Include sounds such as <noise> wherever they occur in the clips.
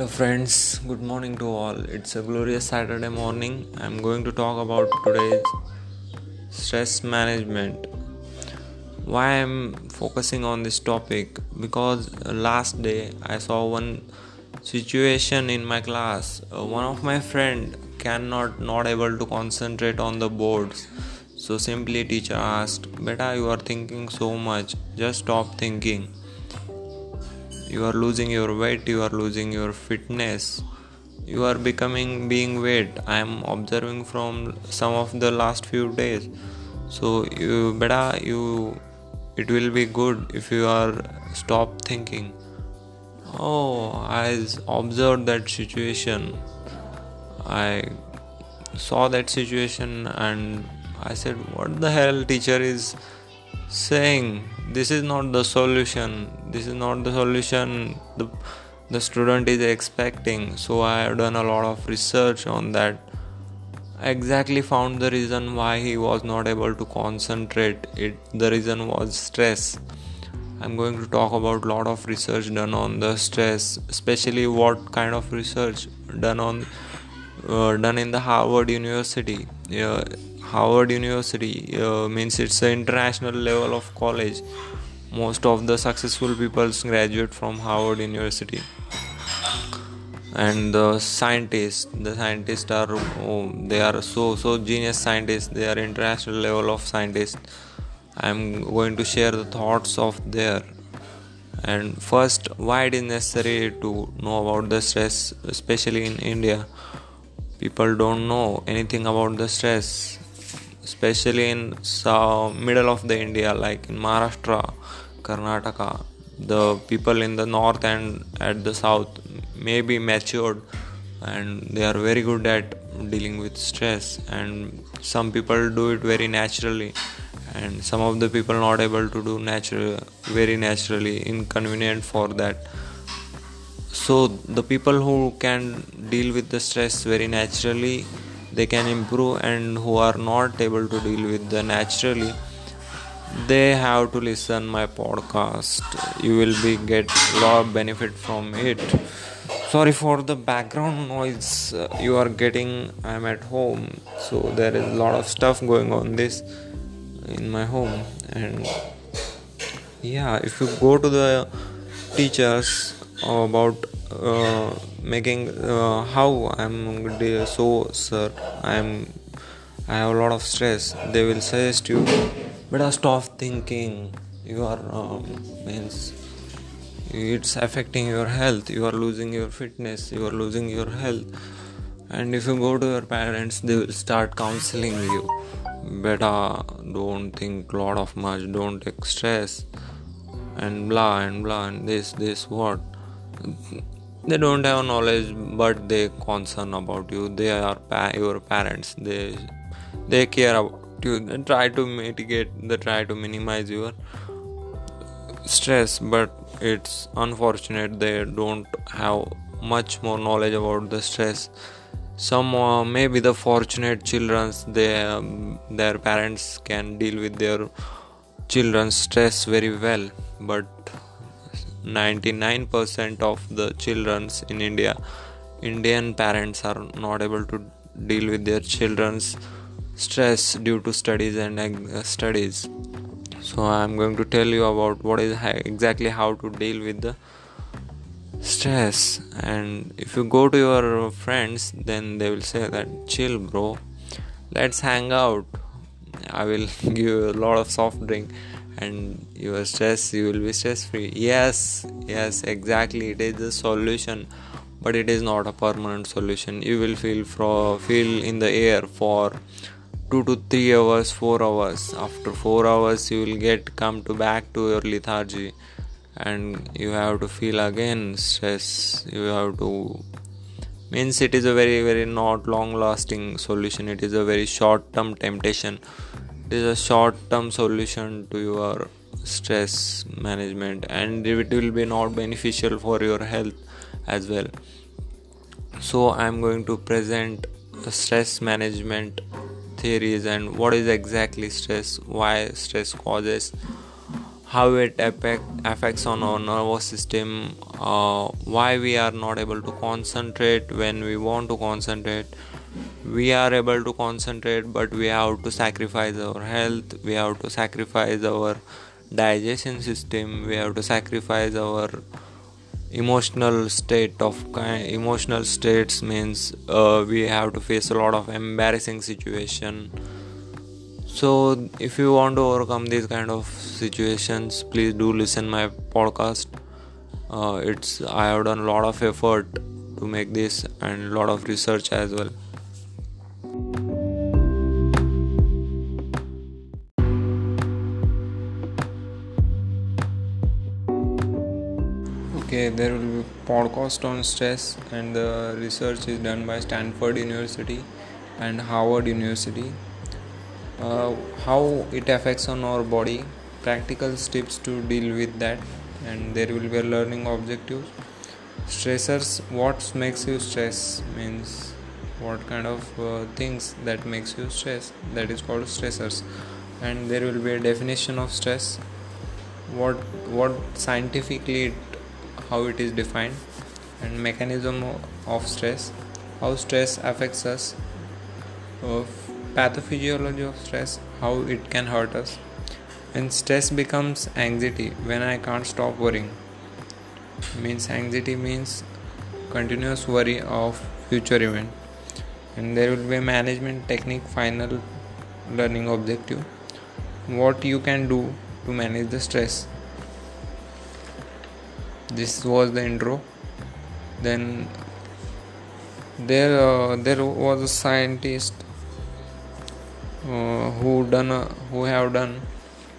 Hello, friends. Good morning to all. It's a glorious Saturday morning. I'm going to talk about today's stress management. Why I'm focusing on this topic? Because last day I saw one situation in my class. Uh, one of my friend cannot not able to concentrate on the boards. So simply teacher asked, "Beta, you are thinking so much. Just stop thinking." You are losing your weight you are losing your fitness. You are becoming being weight. I am observing from some of the last few days. So you better you it will be good if you are stop thinking. Oh i observed that situation. I saw that situation and i said what the hell teacher is saying? This is not the solution this is not the solution. The, the student is expecting. So i have done a lot of research on that. I exactly found the reason why he was not able to concentrate. It the reason was stress. I'm going to talk about a lot of research done on the stress especially what kind of research done on uh, done in the harvard university. Uh, Harvard University uh, means it's an international level of college. Most of the successful people graduate from Harvard University. And the scientists, the scientists are oh, they are so so genius scientists. They are international level of scientists. I'm going to share the thoughts of there. And first, why it is necessary to know about the stress, especially in India. People don't know anything about the stress especially in so middle of the India, like in Maharashtra, Karnataka. The people in the north and at the south may be matured and they are very good at dealing with stress and some people do it very naturally and some of the people not able to do natural very naturally inconvenient for that so the people who can deal with the stress very naturally they can improve and who are not able to deal with the naturally they have to listen my podcast. You will be get lot of benefit from it. Sorry for the background noise. Uh, you are getting i'm at home. So there is a lot of stuff going on this in my home. And yeah if you go to the teachers about uh, making uh, how i'm so sir i'm i have a lot of stress. They will suggest you but stop thinking. You are um, means it's affecting your health. You are losing your fitness. You are losing your health. And if you go to your parents they will start counseling you. Better don't think lot of much. Don't take stress. And blah and blah and this this what. They don't have knowledge but they concern about you. They are pa- your parents. They they care about you they try to mitigate they try to minimize your stress but it's unfortunate they don't have much more knowledge about the stress. Some uh, maybe the fortunate children they um, their parents can deal with their children's stress very well but 99% of the children in India, Indian parents are not able to deal with their children's stress due to studies and uh, studies. So I am going to tell you about what is exactly how to deal with the stress. And if you go to your friends, then they will say that chill, bro. Let's hang out. I will <laughs> give you a lot of soft drink and your stress you will be stress free yes yes exactly it is the solution but it is not a permanent solution you will feel for feel in the air for 2 to 3 hours 4 hours. After 4 hours you will get come to back to your lethargy. And you have to feel again stress. You have to means it is a very very not long lasting solution. It is a very short term temptation. It is a short term solution to your stress management. And it will be not beneficial for your health as well. So i am going to present the stress management theories and what is exactly stress why stress causes how it affect, affects on our nervous system uh, why we are not able to concentrate when we want to concentrate. We are able to concentrate but we have to sacrifice our health we have to sacrifice our digestion system we have to sacrifice our emotional state of emotional states means uh, we have to face a lot of embarrassing situation. So if you want to overcome these kind of situations please do listen my podcast. Uh, it's i have done a lot of effort to make this and a lot of research as well okay there will be podcast on stress and the research is done by stanford university and harvard university. Uh, how it affects on our body practical steps to deal with that and there will be a learning objectives stressors what makes you stress means what kind of uh, things that makes you stress that is called stressors. And there will be a definition of stress what what scientifically it, how it is defined and mechanism of stress how stress affects us uh, pathophysiology of stress how it can hurt us. And stress becomes anxiety when i can't stop worrying means anxiety means continuous worry of future event. And there will be a management technique final learning objective. What you can do to manage the stress this was the intro. Then there uh, there was a scientist uh, who done a, who have done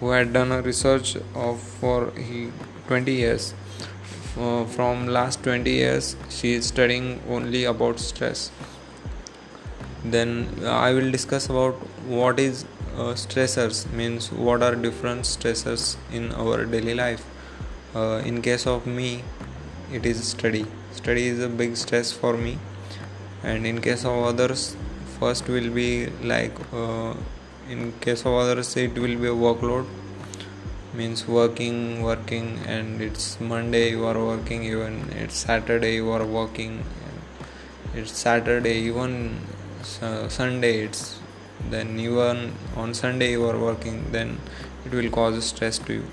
who had done a research of for he 20 years. Uh, from last 20 years she is studying only about stress. Then i will discuss about what is uh, stressors means what are different stressors in our daily life uh, in case of me it is study. Study is a big stress for me. And in case of others first will be like uh, in case of others it will be a workload. Means working working and it's monday you are working even it's saturday you are working. It's saturday even uh, sunday it's then even on sunday you are working then it will cause stress to you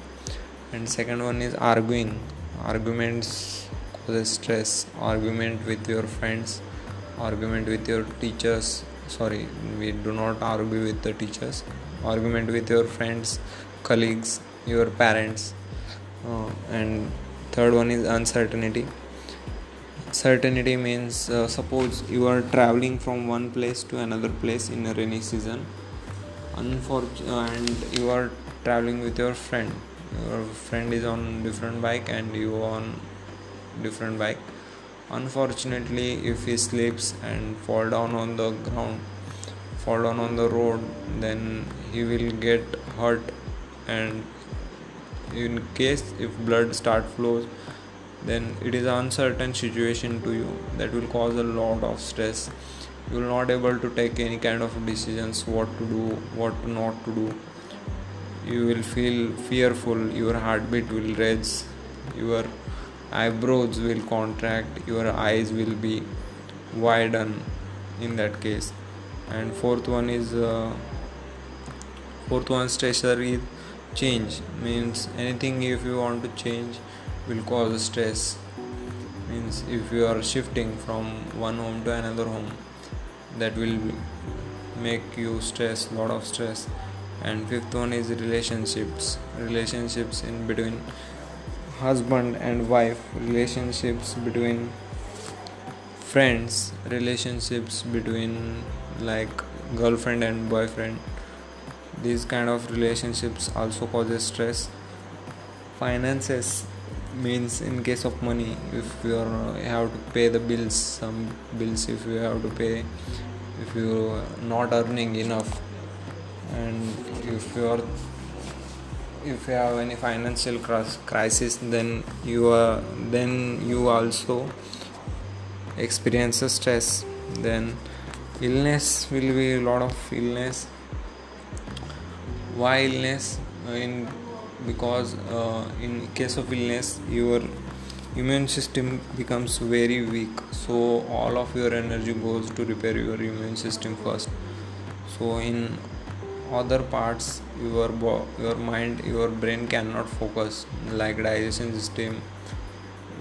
and second one is arguing. Arguments causes stress. Argument with your friends. Argument with your teachers. Sorry we do not argue with the teachers. Argument with your friends colleagues your parents. Uh, and third one is uncertainty. Certainty means uh, suppose you are traveling from one place to another place in a rainy season. Unfortunately, and you are traveling with your friend your friend is on different bike and you on different bike. Unfortunately if he slips and fall down on the ground fall down on the road then he will get hurt. And in case if blood start flows then it is uncertain situation to you. That will cause a lot of stress. You will not able to take any kind of decisions what to do what not to do you will feel fearful your heartbeat will raise your eyebrows will contract your eyes will be widen in that case. And fourth one is uh, fourth one stressor is change. Means anything if you want to change will cause stress. Means if you are shifting from one home to another home that will make you stress lot of stress and fifth one is relationships. Relationships in between husband and wife. Relationships between friends. Relationships between like girlfriend and boyfriend. These kind of relationships also causes stress. Finances means in case of money if you are, have to pay the bills some bills if you have to pay if you are not earning enough and if you are if you have any financial crisis then you are then you also experience stress. Then illness will be a lot of illness. Why illness? In because uh, in case of illness your immune system becomes very weak. So all of your energy goes to repair your immune system first. So in other parts your bo- your mind your brain cannot focus. Like digestion system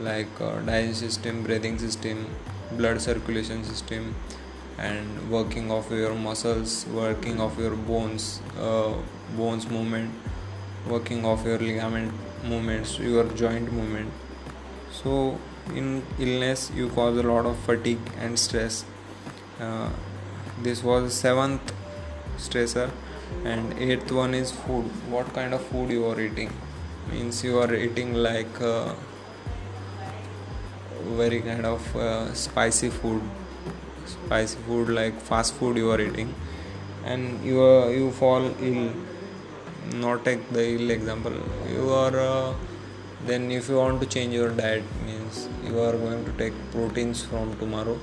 like uh, digestion system breathing system blood circulation system and working of your muscles working of your bones uh, bones movement working of your ligament movements your joint movement. So in illness you cause a lot of fatigue and stress. Uh, this was seventh stressor and eighth one is food. What kind of food you are eating? Means you are eating like uh, very kind of uh, spicy food. Spicy food like fast food you are eating. And you are, you fall ill. Not take the ill example. You are uh, then if you want to change your diet means you are going to take proteins from tomorrow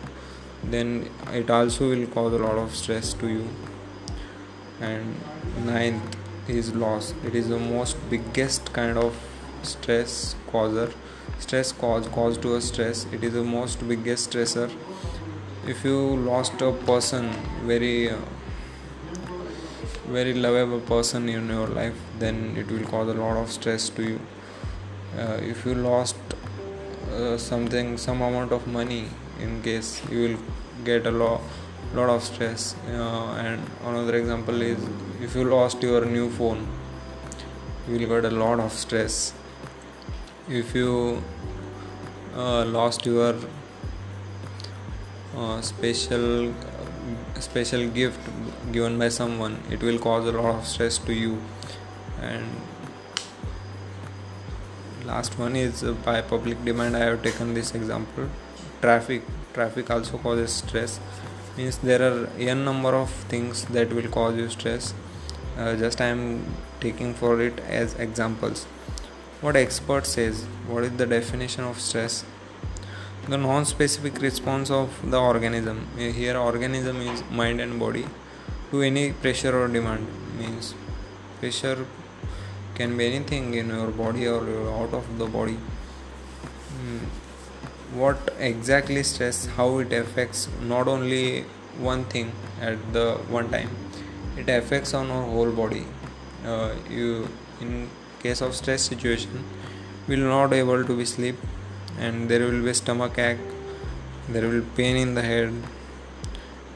then it also will cause a lot of stress to you and ninth is loss. It is the most biggest kind of stress causer. Stress cause cause to a stress. It is the most biggest stressor. If you lost a person very uh, very lovable person in your life then it will cause a lot of stress to you. Uh, if you lost uh, something some amount of money in case you will get a lot lot of stress uh, and another example is if you lost your new phone you will get a lot of stress. If you uh, lost your uh, special special gift given by someone it will cause a lot of stress to you. And last one is by public demand i have taken this example. Traffic traffic also causes stress means there are n number of things that will cause you stress. Uh, just i am taking for it as examples. What expert says what is the definition of stress? The non-specific response of the organism. Here organism is mind and body to any pressure or demand. Means pressure can be anything in your body or out of the body. Mm. What exactly stress how it affects not only one thing at the one time. It affects on our whole body. Uh, you in case of stress situation will not able to be sleep and there will be stomach ache there will pain in the head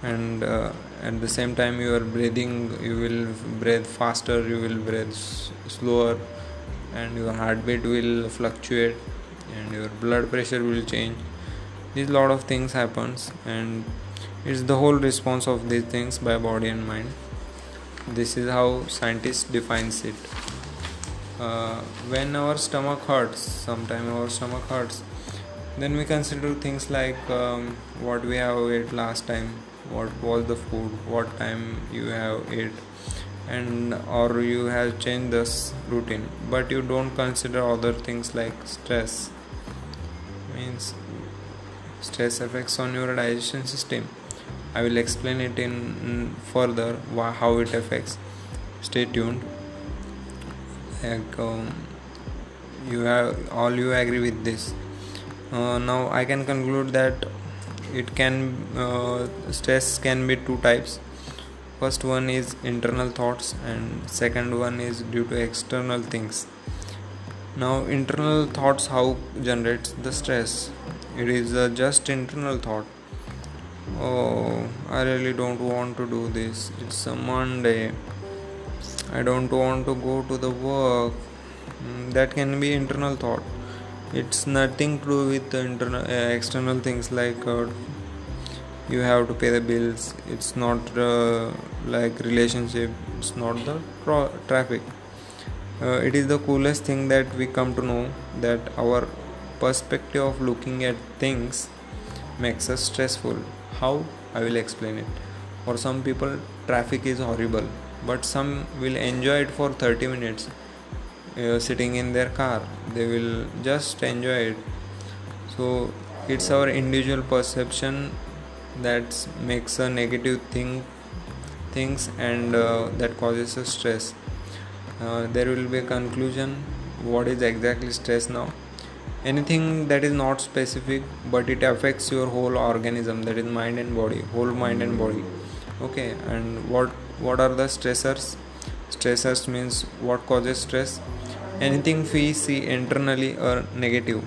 and uh, at the same time you are breathing you will breathe faster you will breathe s- slower and your heartbeat will fluctuate and your blood pressure will change. These lot of things happens and it's the whole response of these things by body and mind. This is how scientists defines it. Uh, when our stomach hurts sometime our stomach hurts then we consider things like um, what we have ate last time what was the food what time you have ate and or you have changed this routine. But you don't consider other things like stress means stress affects on your digestion system. I will explain it in further how it affects. Stay tuned. Like um, you have all you agree with this. Uh, now i can conclude that it can uh, stress can be two types. First one is internal thoughts and second one is due to external things now internal thoughts how generates the stress? It is uh, just internal thought. Oh i really don't want to do this. It's a monday. I don't want to go to the work. Mm, that can be internal thought. It's nothing to do with the internal uh, external things like uh, you have to pay the bills. It's not uh, like relationship. It's not the tra- traffic uh, it is the coolest thing that we come to know that our perspective of looking at things makes us stressful. How? I will explain it. For some people traffic is horrible but some will enjoy it for 30 minutes uh, sitting in their car. They will just enjoy it. So it's our individual perception that makes a negative thing things and uh, that causes a stress uh, there will be a conclusion what is exactly stress now. Anything that is not specific but it affects your whole organism that is mind and body whole mind and body. Okay and what what are the stressors? Stressors means what causes stress? Anything we see internally or negative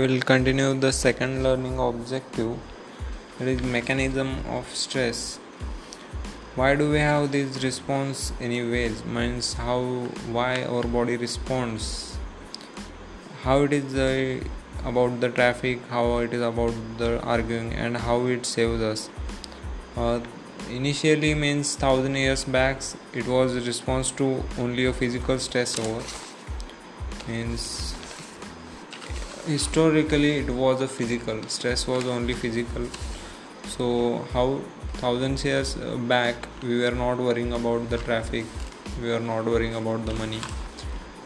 will continue the second learning objective that is mechanism of stress. Why do we have this response anyways? Means how why our body responds? How it is uh, about the traffic how it is about the arguing and how it saves us. Uh, initially means thousand years back it was a response to only a physical stress over. Means historically it was a physical. Stress was only physical. So how thousands years uh, back we were not worrying about the traffic. We were not worrying about the money.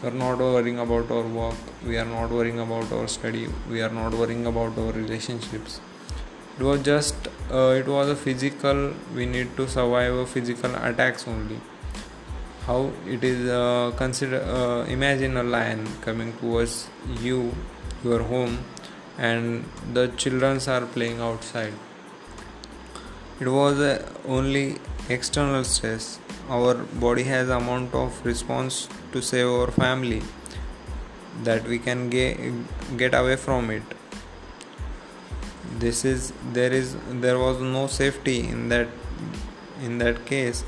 We are not worrying about our work. We are not worrying about our study. We are not worrying about our relationships. It was just uh, it was a physical. We need to survive a physical attacks only. How it is uh, consider uh, imagine a lion coming towards you your home and the children are playing outside. It was only external stress. Our body has amount of response to save our family that we can get, get away from it. This is there is there was no safety in that in that case.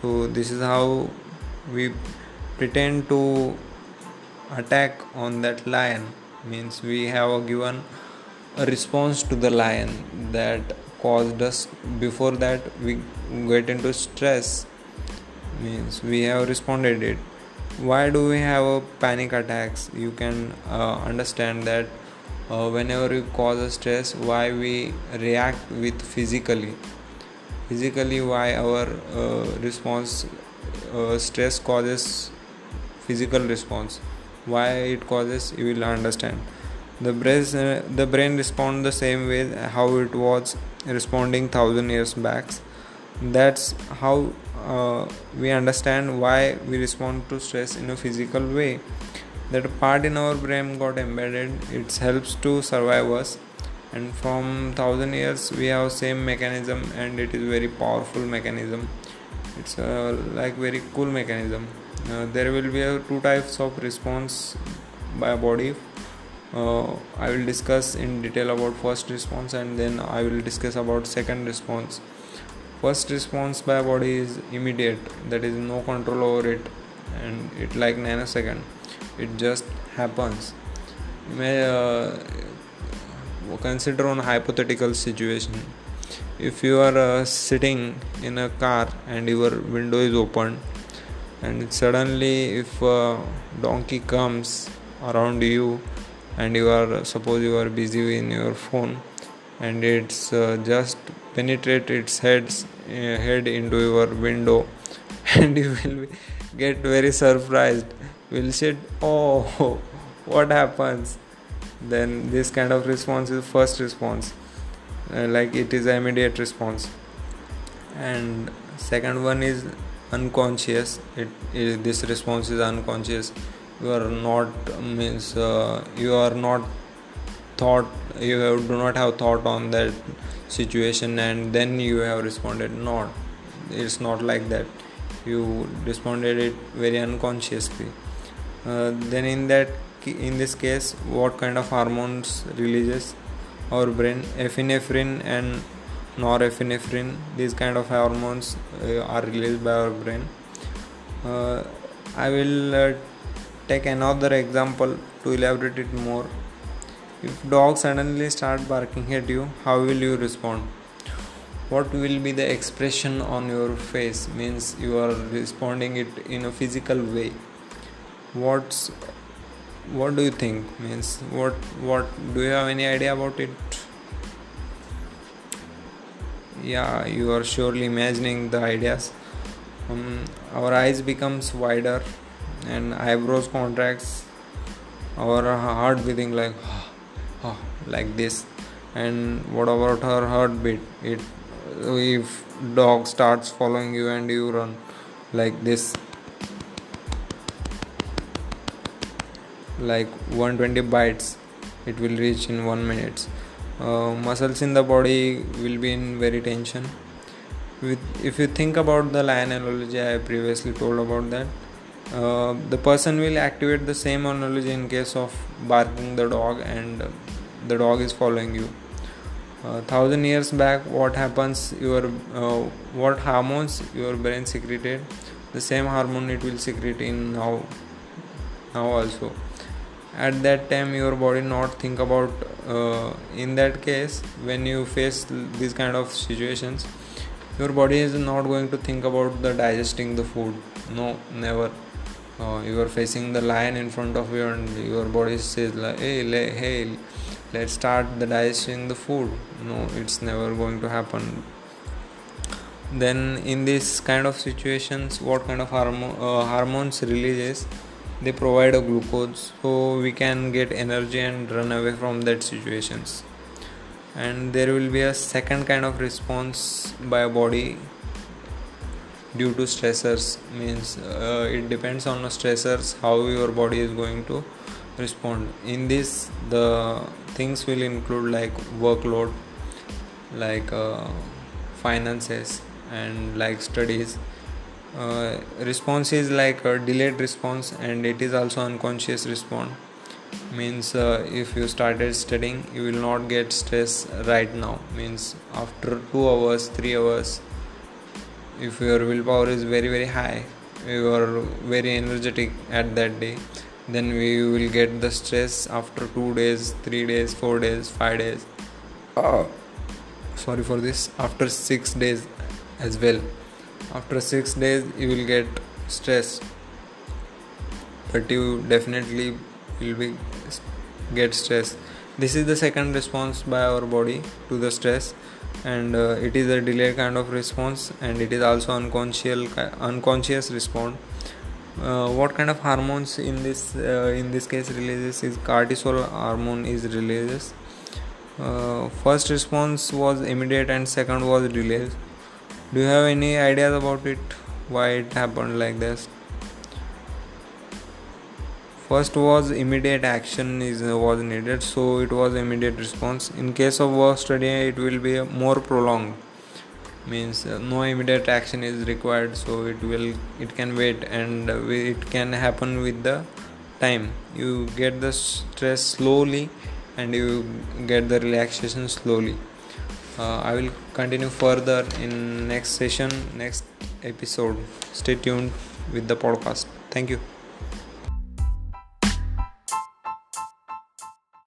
So this is how we pretend to attack on that lion means we have given a response to the lion that caused us before that we get into stress. Means we have responded it. Why do we have a panic attacks? You can uh, understand that uh, whenever you cause a stress why we react with physically. Physically why our uh, response uh, stress causes physical response why it causes you will understand. The brain uh, the brain respond the same way how it was responding thousand years back. That's how uh, we understand why we respond to stress in a physical way. That part in our brain got embedded. It helps to survive us. And from thousand years we have same mechanism and it is very powerful mechanism. It's a like very cool mechanism uh, there will be a two types of response by body. Uh, i will discuss in detail about first response and then i will discuss about second response. First response by body is immediate that is no control over it and it like nanosecond. It just happens. May uh, consider on hypothetical situation. If you are uh, sitting in a car and your window is open and suddenly if a donkey comes around you and you are suppose you are busy in your phone and it's uh, just penetrate its heads uh, head into your window <laughs> and you will get very surprised. Will say oh what happens? Then this kind of response is first response. Uh, like it is immediate response. And second one is unconscious it, it this response is unconscious. You are not means uh, you are not thought you have, do not have thought on that situation and then you have responded. Not it's not like that. You responded it very unconsciously. Uh, then in that in this case what kind of hormones releases our brain? Epinephrine and norepinephrine these kind of hormones uh, are released by our brain. Uh, i will uh, take another example to elaborate it more. If dog suddenly start barking at you how will you respond? What will be the expression on your face? Means you are responding it in a physical way. What's what do you think? Means what what do you have any idea about it yeah you are surely imagining the ideas. Um, our eyes becomes wider and eyebrows contracts. Our heart beating like like this. And what about her heartbeat? It if dog starts following you and you run like this. Like 120 bites it will reach in 1 minute uh, muscles in the body will be in very tension. With if you think about the lion analogy i previously told about that. Uh, the person will activate the same analogy in case of barking the dog and the dog is following you. Uh, thousand years back what happens your uh, what hormones your brain secreted the same hormone it will secrete in now now also at that time your body not think about uh, in that case when you face these kind of situations your body is not going to think about the digesting the food. No never. Uh, you are facing the lion in front of you and your body says hey le- hey let's start the digesting the food. No it's never going to happen. Then in this kind of situations what kind of hormo- uh, hormones releases they provide a glucose so we can get energy and run away from that situations. And there will be a second kind of response by a body due to stressors. Means uh, it depends on the stressors how your body is going to respond. In this the things will include like workload like uh, finances and like studies uh, response is like a delayed response and it is also unconscious response. Means uh, if you started studying you will not get stress right now. Means after 2 hours 3 hours if your willpower is very very high you are very energetic at that day then we will get the stress after 2 days 3 days 4 days 5 days. Uh, sorry for this. After 6 days as well after 6 days you will get stress but you definitely will be get stress this is the second response by our body to the stress. And uh, it is a delayed kind of response and it is also unconscious unconscious response. Uh, what kind of hormones in this uh, in this case releases is cortisol hormone is releases. Uh, first response was immediate and second was delayed do you have any ideas about it? Why it happened like this? First was immediate action is was needed so it was immediate response. In case of work study it will be more prolonged. Means uh, no immediate action is required so it will it can wait and it can happen with the time. You get the stress slowly and you get the relaxation slowly uh, i will continue further in next session next episode. Stay tuned with the podcast. Thank you